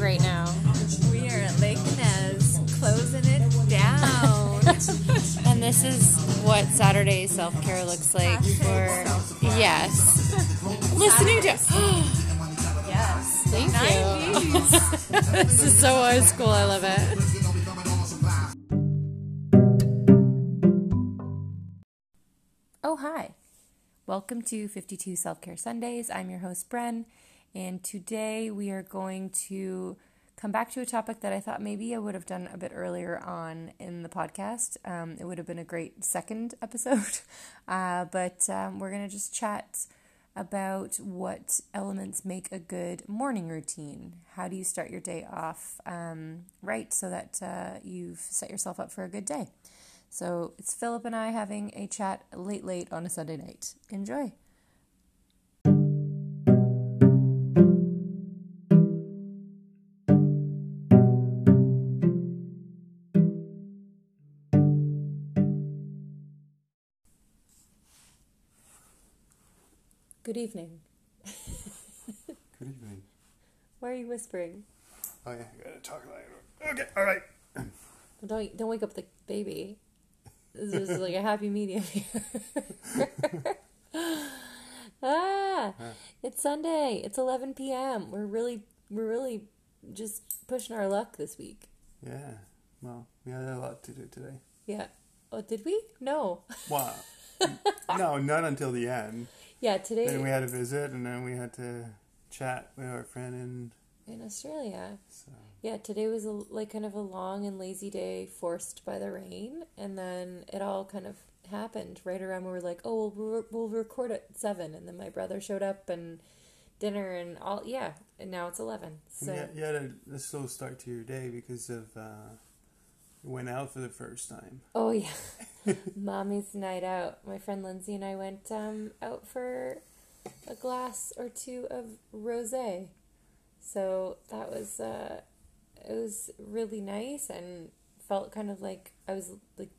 right now. We are at Lake Nez, closing it down. And this is what Saturday self care looks like for. Yes. Listening to. yes. Thank you. this is so old school. I love it. Oh, hi. Welcome to 52 Self Care Sundays. I'm your host, Bren, and today we are going to come back to a topic that I thought maybe I would have done a bit earlier on in the podcast. Um, it would have been a great second episode, uh, but um, we're going to just chat about what elements make a good morning routine. How do you start your day off um, right so that uh, you've set yourself up for a good day? So it's Philip and I having a chat late, late on a Sunday night. Enjoy. Good evening. Good evening. Why are you whispering? Oh yeah, I gotta talk louder. Okay, all right. Don't don't wake up the baby. This is like a happy medium here. ah, it's Sunday. It's 11 p.m. We're really we're really just pushing our luck this week. Yeah. Well, we had a lot to do today. Yeah. Oh, did we? No. Wow. no, not until the end. Yeah, today Then we had a visit, and then we had to chat with our friend, and in Australia. so Yeah, today was a, like kind of a long and lazy day forced by the rain, and then it all kind of happened right around when we were like, oh, we'll, re- we'll record at seven, and then my brother showed up and dinner and all. Yeah, and now it's eleven. So and you, had, you had a, a slow start to your day because of uh, went out for the first time. oh yeah, mommy's night out. My friend Lindsay and I went um, out for a glass or two of rosé. So that was uh, it was really nice and felt kind of like I was like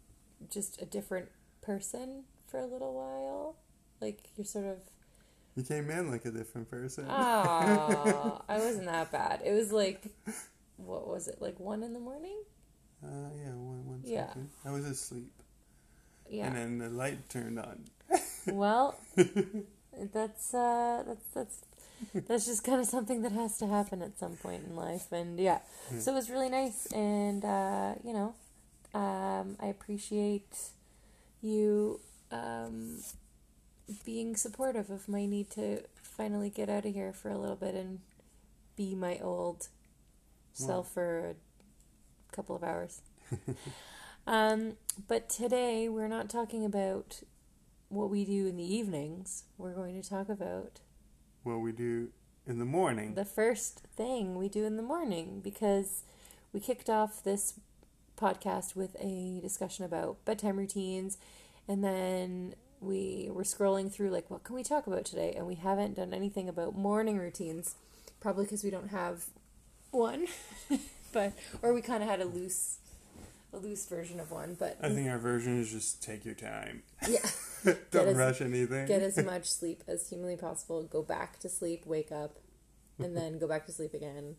just a different person for a little while. Like you're sort of You came in like a different person. oh, I wasn't that bad. It was like what was it like one in the morning? Uh, yeah, one, one Yeah. second. I was asleep, Yeah. and then the light turned on. Well, that's uh, that's that's that's just kind of something that has to happen at some point in life, and yeah. So it was really nice, and uh, you know, um, I appreciate you um, being supportive of my need to finally get out of here for a little bit and be my old self for a couple of hours. um, but today we're not talking about what we do in the evenings. We're going to talk about What we do in the morning. the first thing we do in the morning because we kicked off this podcast with a discussion about bedtime routines and then we were scrolling through like what can we talk about today and we haven't done anything about morning routines probably because we don't have one but or we kind of had a loose a loose version of one but I think our version is just take your time. yeah Don't as- rush anything. get as much sleep as humanly possible go back to sleep wake up and then go back to sleep again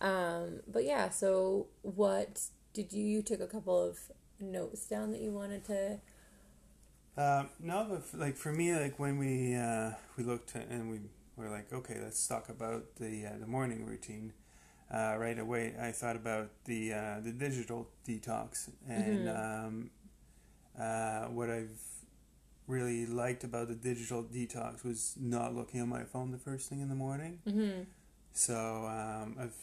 um, but yeah so what did you you took a couple of notes down that you wanted to Uh, no, but f- like for me, like when we uh, we looked and we were like, okay, let's talk about the uh, the morning routine. Uh, right away, I thought about the uh, the digital detox. And um, uh, what I've really liked about the digital detox was not looking at my phone the first thing in the morning. mm-hmm. So um, I've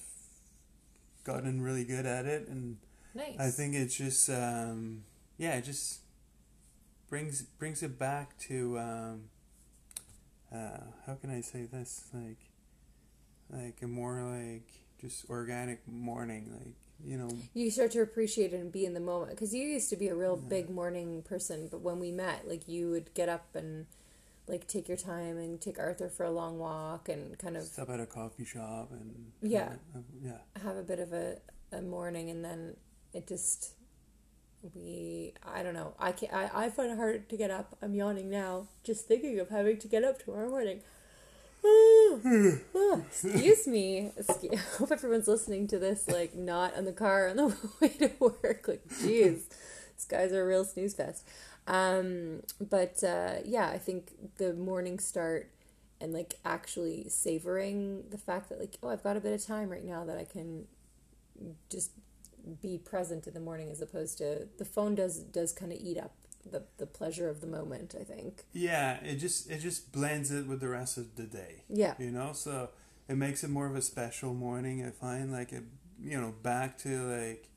gotten really good at it, and nice. I think it's just um, yeah, it just brings brings it back to um, uh, how can I say this? Like like a more like just organic morning like you know. You start to appreciate it and be in the moment because you used to be a real big morning person but when we met like you would get up and like take your time and take arthur for a long walk and kind of stop at a coffee shop and Yeah. uh, yeah. Have a bit of a, a morning and then it just we i don't know i can I, I find it hard to get up. I'm yawning now just thinking of having to get up tomorrow morning Excuse me. Excuse- I hope everyone's listening to this, like, not in the car on the way to work. Like, jeez, these guys are a real snooze fest. Um, but uh, yeah, I think the morning start and like actually savoring the fact that like, oh, I've got a bit of time right now that I can just be present in the morning, as opposed to the phone does does kind of eat up the the pleasure of the moment. I think. Yeah, it just it just blends it with the rest of the day. Yeah. You know, so it makes it more of a special morning. I find like it, you know, back to like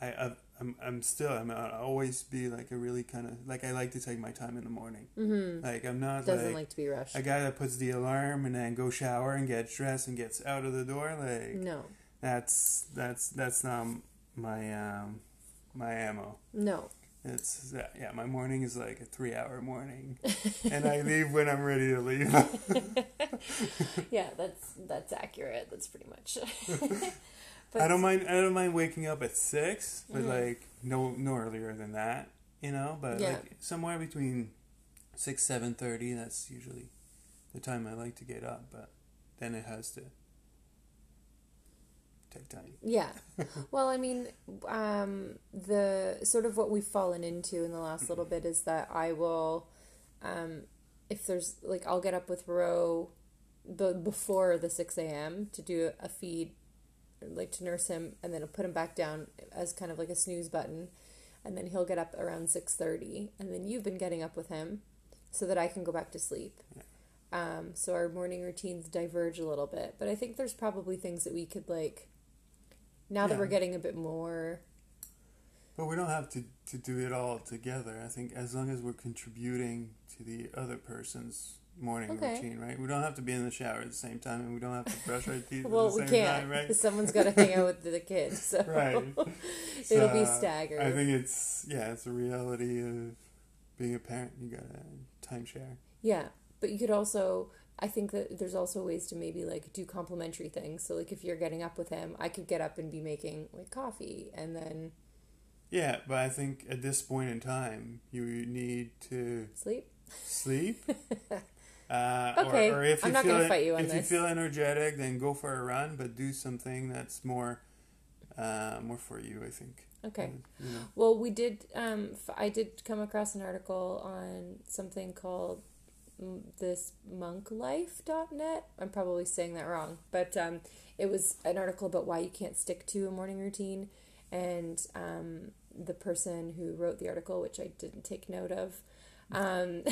I I've, I'm I'm still I'm I'll always be like a really kind of like I like to take my time in the morning. Mm-hmm. Like I'm not Doesn't like, like to be rushed. a guy that puts the alarm and then go shower and gets dressed and gets out of the door. Like no. that's that's that's not my um my ammo. No. It's yeah, my morning is like a three hour morning, and I leave when I'm ready to leave. yeah, that's that's accurate. That's pretty much. I don't mind. I don't mind waking up at six, but Mhm. like no no earlier than that, you know. But Yeah. like somewhere between six seven thirty. That's usually the time I like to get up. But then it has to time. Yeah. Well, I mean, um, the sort of what we've fallen into in the last little bit is that I will, um, if there's like, I'll get up with Ro the before the six a.m. to do a feed, like to nurse him, and then I'll put him back down as kind of like a snooze button, and then he'll get up around six thirty, and then you've been getting up with him, so that I can go back to sleep. Um, so our morning routines diverge a little bit, but I think there's probably things that we could like. Now that we're getting a bit more, But we don't have to, to do it all together. I think as long as we're contributing to the other person's morning Okay. routine, right? We don't have to be in the shower at the same time, and we don't have to brush our teeth well, at the we same can't. time, right? Someone's got to hang out with the kids, so Right. it'll be staggered. I think it's yeah, it's a reality of being a parent. You gotta timeshare. Yeah, but you could also. I think that there's also ways to maybe like do complementary things. So like if you're getting up with him, I could get up and be making like coffee, and then Yeah, but I think at this point in time, you need to sleep. sleep. Uh, Okay, or, or if you I'm not feel gonna fight you on if this. you feel energetic, then go for a run, but do something that's more, uh, more for you. I think. Okay. You know. Well, we did. Um, f- I did come across an article on something called this monklife.net. I'm probably saying that wrong, but um, it was an article about why you can't stick to a morning routine, and um, the person who wrote the article, which I didn't take note of, um,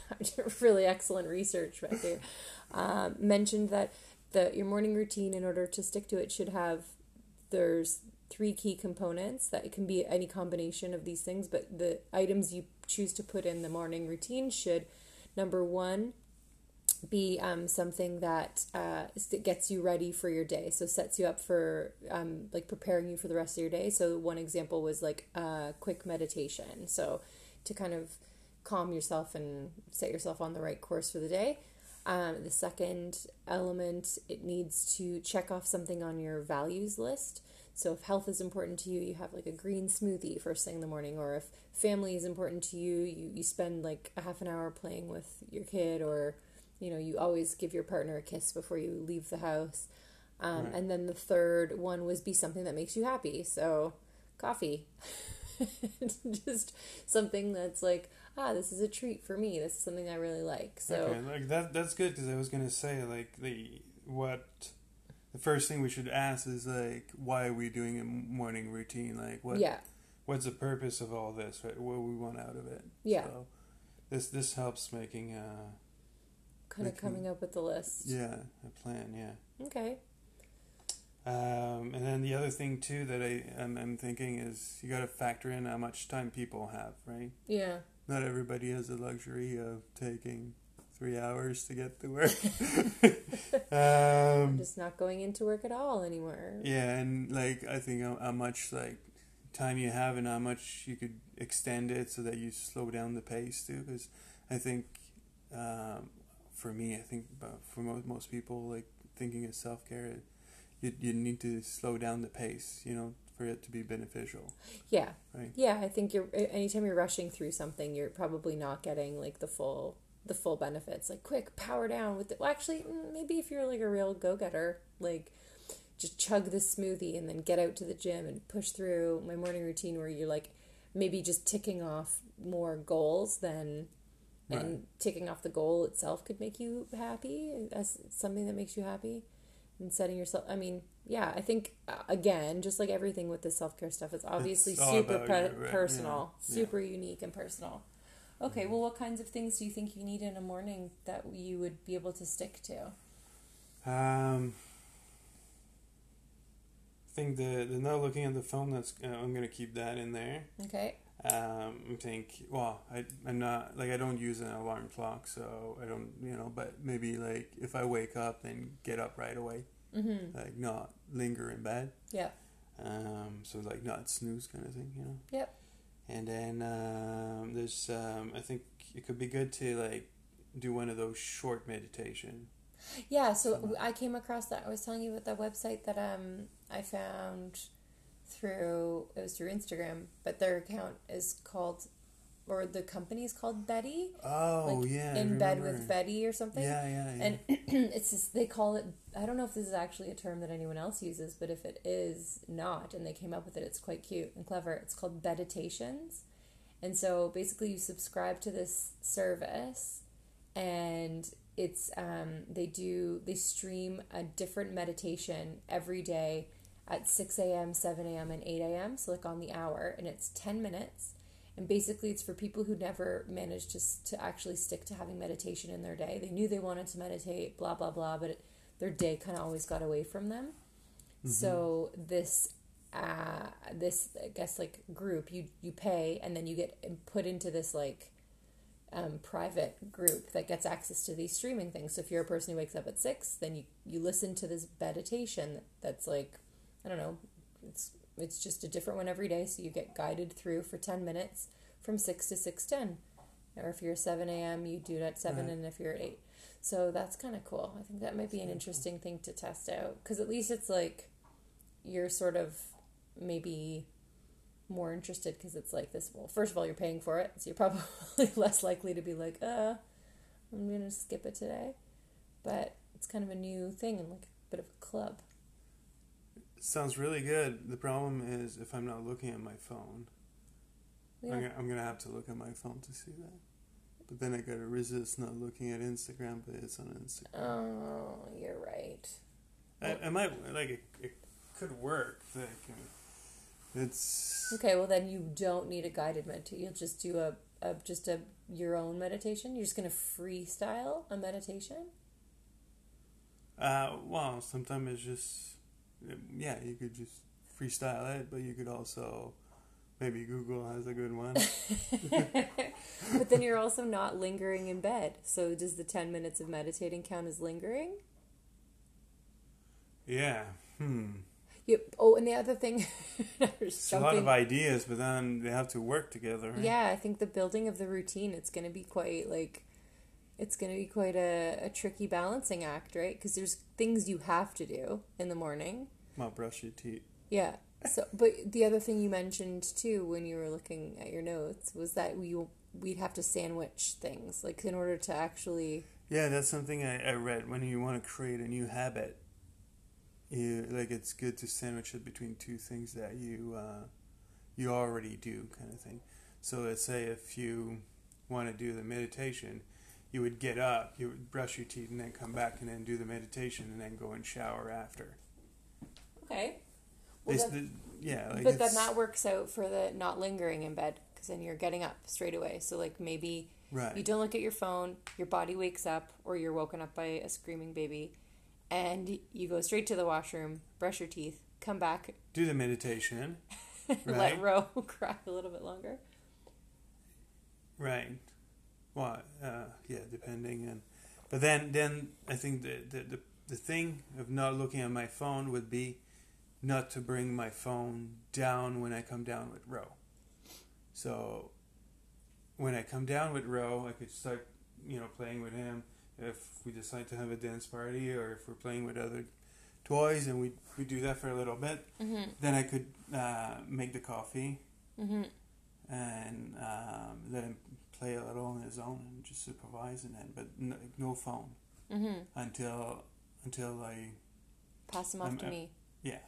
really excellent research right there, um, mentioned that the your morning routine, in order to stick to it, should have there's three key components that it can be any combination of these things but the items you choose to put in the morning routine should number one be um, something that uh, gets you ready for your day. So sets you up for um, like preparing you for the rest of your day. So one example was like a quick meditation. So to kind of calm yourself and set yourself on the right course for the day. Um, the second element, it needs to check off something on your values list. So if health is important to you, you have like a green smoothie first thing in the morning, or if family is important to you, you, you spend like a half an hour playing with your kid, or you know, you always give your partner a kiss before you leave the house. Um, Right. And then the third one was be something that makes you happy. So coffee. Just something that's like, ah, this is a treat for me. This is something I really like. So okay, like that. That's good because I was gonna say like the what. The first thing we should ask is like, why are we doing a morning routine? Like, what yeah, what's the purpose of all this? Right? What do we want out of it? Yeah. So this this helps making uh kind of coming up with the list. yeah a plan. Yeah. Okay. Um, and then the other thing too that I I'm, I'm thinking is you got to factor in how much time people have, right? Yeah. Not everybody has the luxury of taking three hours to get to work. I'm um, just not going into work at all anymore. yeah, and like I think how, how much like time you have and how much you could extend it so that you slow down the pace too. Because I think um, for me, I think for most most people, like thinking of self care, you you need to slow down the pace, you know, for it to be beneficial. Yeah. Right. Yeah, I think you're anytime you're rushing through something, you're probably not getting like the full the full benefits. Like quick power down with it. Well, actually, mm, maybe if you're like a real go getter, like just chug this smoothie and then get out to the gym and push through my morning routine where you're like maybe just ticking off more goals than and ticking off the goal itself could make you happy as something that makes you happy and setting yourself i mean yeah i think uh, again just like everything with the self-care stuff it's obviously It's super pre- you, right? personal Yeah. super unique and personal okay well what kinds of things do you think you need in a morning that you would be able to stick to Um, I think the the not looking at the phone. That's uh, I'm gonna keep that in there. okay Um, I think well, I I'm not like I don't use an alarm clock, so I don't you know. But maybe like if I wake up, and get up right away, mm-hmm like not linger in bed. yeah Um, so like not snooze kind of thing, you know. Yep. And then um, there's um, I think it could be good to like do one of those short meditation. Yeah, so I came across that. I was telling you about that website that um I found through it was through Instagram, but their account is called or the company is called Betty. Oh like yeah, in bed with Betty or something. Yeah, yeah, yeah. And it's just, they call it I don't know if this is actually a term that anyone else uses, but if it is not and they came up with it, it's quite cute and clever. It's called Meditations. And so basically you subscribe to this service and it's um, they do they stream a different meditation every day at 6 a.m 7 a.m and 8 a.m so like on the hour and it's 10 minutes and basically it's for people who never managed to, to actually stick to having meditation in their day. They knew they wanted to meditate blah blah blah but it, their day kind of always got away from them. So this uh, this i guess like group you you pay and then you get put into this like um, private group that gets access to these streaming things. So if you're a person who wakes up at six, then you, you listen to this meditation that's like, I don't know, it's it's just a different one every day. So you get guided through for ten minutes from six to six ten, or if you're seven a.m., you do it at seven, Right. and if you're at eight. So that's kind of cool. I think that might be an interesting thing to test out because at least it's like you're sort of maybe more interested because it's like this. Well, first of all, you're paying for it, so you're probably less likely to be like, uh, I'm gonna skip it today. But it's kind of a new thing and like a bit of a club. Sounds really good. The problem is if I'm not looking at my phone, Yeah. I'm, gonna, I'm gonna have to look at my phone to see that. But then I gotta resist not looking at Instagram, but it's on Instagram. Oh, you're right. I, I might like it. It could work. Like uh, it's Okay, well then you don't need a guided meditation. You'll just do a, a just a your own meditation. You're just gonna freestyle a meditation. uh well. Sometimes it's just yeah. You could just freestyle it, but you could also maybe Google has a good one. but then you're also not lingering in bed. So does the ten minutes of meditating count as lingering? yeah. Hmm. Yep. Oh, and the other thing, It's a lot of ideas, but then they have to work together. Right? Yeah, I think the building of the routine it's going to be quite like it's going to be quite a, a tricky balancing act, right? Because there's things you have to do in the morning. Well, brush your teeth. Yeah. So, but the other thing you mentioned too when you were looking at your notes was that we we'd have to sandwich things like in order to actually Yeah, that's something I, I read. When you want to create a new habit, you like it's good to sandwich it between two things that you uh, you already do, kind of thing. So let's say if you want to do the meditation, you would get up, you would brush your teeth, and then come back and then do the meditation, and then go and shower after. okay. Well, This- then- the- yeah, like but then that works out for the not lingering in bed because then you're getting up straight away. So like maybe right. You don't look at your phone, your body wakes up, or you're woken up by a screaming baby, and you go straight to the washroom, brush your teeth, come back, do the meditation, let Right. Ro cry a little bit longer. Right. Well, uh, yeah, depending and but then then I think the, the the the thing of not looking at my phone would be not to bring my phone down when I come down with Ro. So when I come down with Ro, I could start, you know, playing with him. If we decide to have a dance party, or if we're playing with other toys, and we we do that for a little bit, Mm-hmm. then I could uh, make the coffee Mm-hmm. and um, let him play a little on his own and just supervising it, but no, no phone Mm-hmm. until until I Pass him off I'm- to I'm- me. yeah.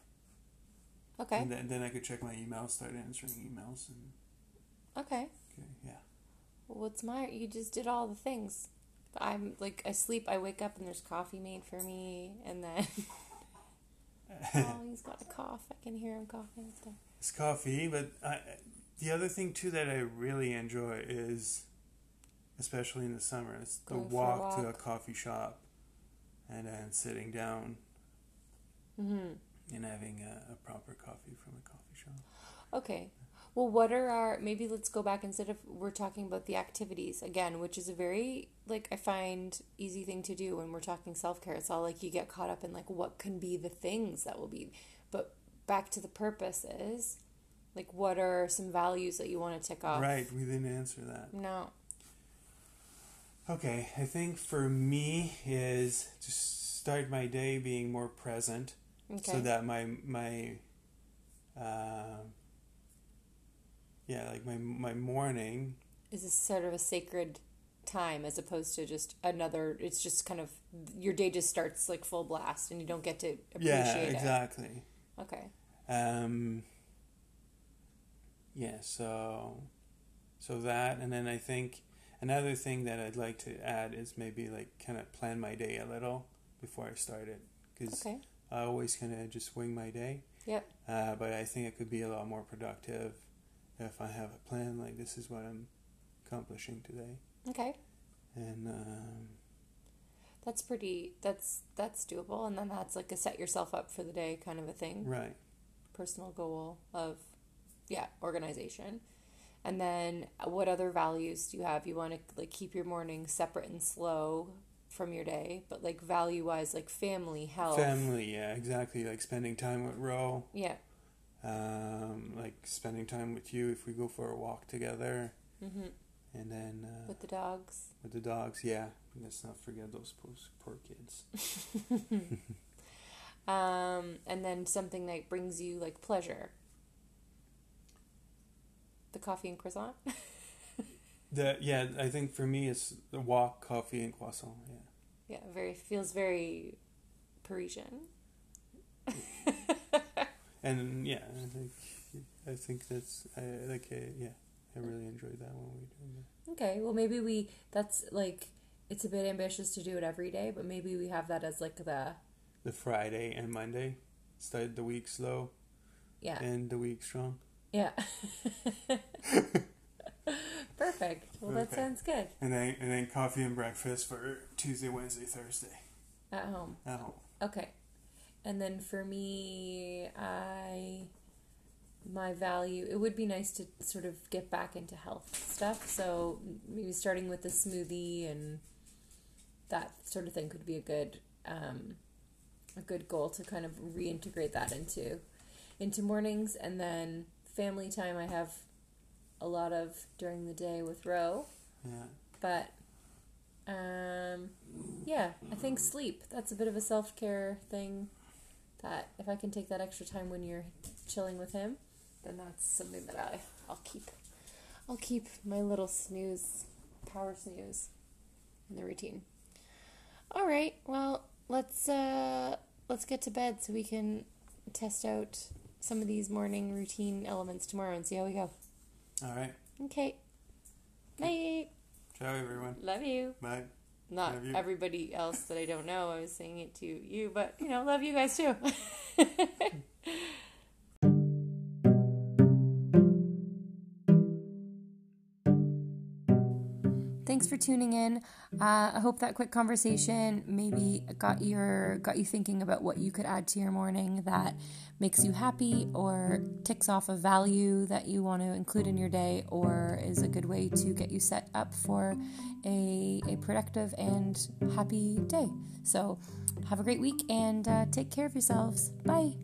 Okay. And then, then I could check my emails, start answering emails, and Okay. okay, yeah. Well, what's my? You just did all the things. I'm like I sleep, I wake up, and there's coffee made for me, and then oh, he's got a cough. I can hear him coughing. It's coffee, but I, the other thing too that I really enjoy is, especially in the summer, is the Going a walk, to a coffee shop, and then sitting down Mm-hmm. and having a, a proper coffee from a coffee shop. Okay. Well, what are our maybe let's go back instead of we're talking about the activities again, which is a very like I find easy thing to do when we're talking self-care. It's all like you get caught up in like what can be the things that will be but back to the purpose is like what are some values that you want to tick off? Right, we didn't answer that. No. Okay, I think for me is to start my day being more present, Okay. so that my my, um yeah, like my my morning is this sort of a sacred time as opposed to just another it's just kind of your day just starts like full blast and you don't get to appreciate yeah it. exactly Okay. um yeah so so that and then i think another thing that i'd like to add is maybe like kind of plan my day a little before i start it because Okay. i always kind of just wing my day Yep. uh, but i think it could be a lot more productive if i have a plan like this is what i'm accomplishing today Okay. and um, That's pretty that's that's doable and then that's like a set yourself up for the day kind of a thing. right Personal goal of yeah, organization. And then uh, what other values do you have? You want to like keep your morning separate and slow from your day, but like value wise like family, health. family yeah exactly like spending time with ro Yeah. um, like spending time with you if we go for a walk together Mhm. and then uh, With the dogs. with the dogs yeah let's not forget those poor, poor kids Um, and then something that brings you like pleasure. The coffee and croissant. the yeah i think for me it's the walk coffee and croissant yeah yeah, very feels very Parisian. and yeah i think i think that's i like uh, yeah i really enjoyed that when we were doing that Okay, well maybe we that's like it's a bit ambitious to do it every day, but maybe we have that as like the the friday and monday start the week slow yeah. and the week strong Yeah. Perfect. Well that Okay. sounds good. and then and then coffee and breakfast for tuesday wednesday thursday At home. at home Okay. And then for me, I my value it would be nice to sort of get back into health stuff. So maybe starting with the smoothie and that sort of thing could be a good um, a good goal to kind of reintegrate that into into mornings and then family time I have a lot of during the day with Ro, yeah but um, yeah, I think sleep. That's a bit of a self care thing. That if I can take that extra time when you're chilling with him, then that's something that I I'll keep. I'll keep my little snooze, power snooze, in the routine. All right. Well, let's uh let's get to bed so we can test out some of these morning routine elements tomorrow and see how we go. all right Okay. Night. ciao everyone Love you. bye Not everybody else that I don't know. I was saying it to you, but you know, love you guys too. for tuning in. Uh, I hope that quick conversation maybe got your got you thinking about what you could add to your morning that makes you happy or ticks off a value that you want to include in your day or is a good way to get you set up for a, a productive and happy day. So have a great week and uh, take care of yourselves. Bye.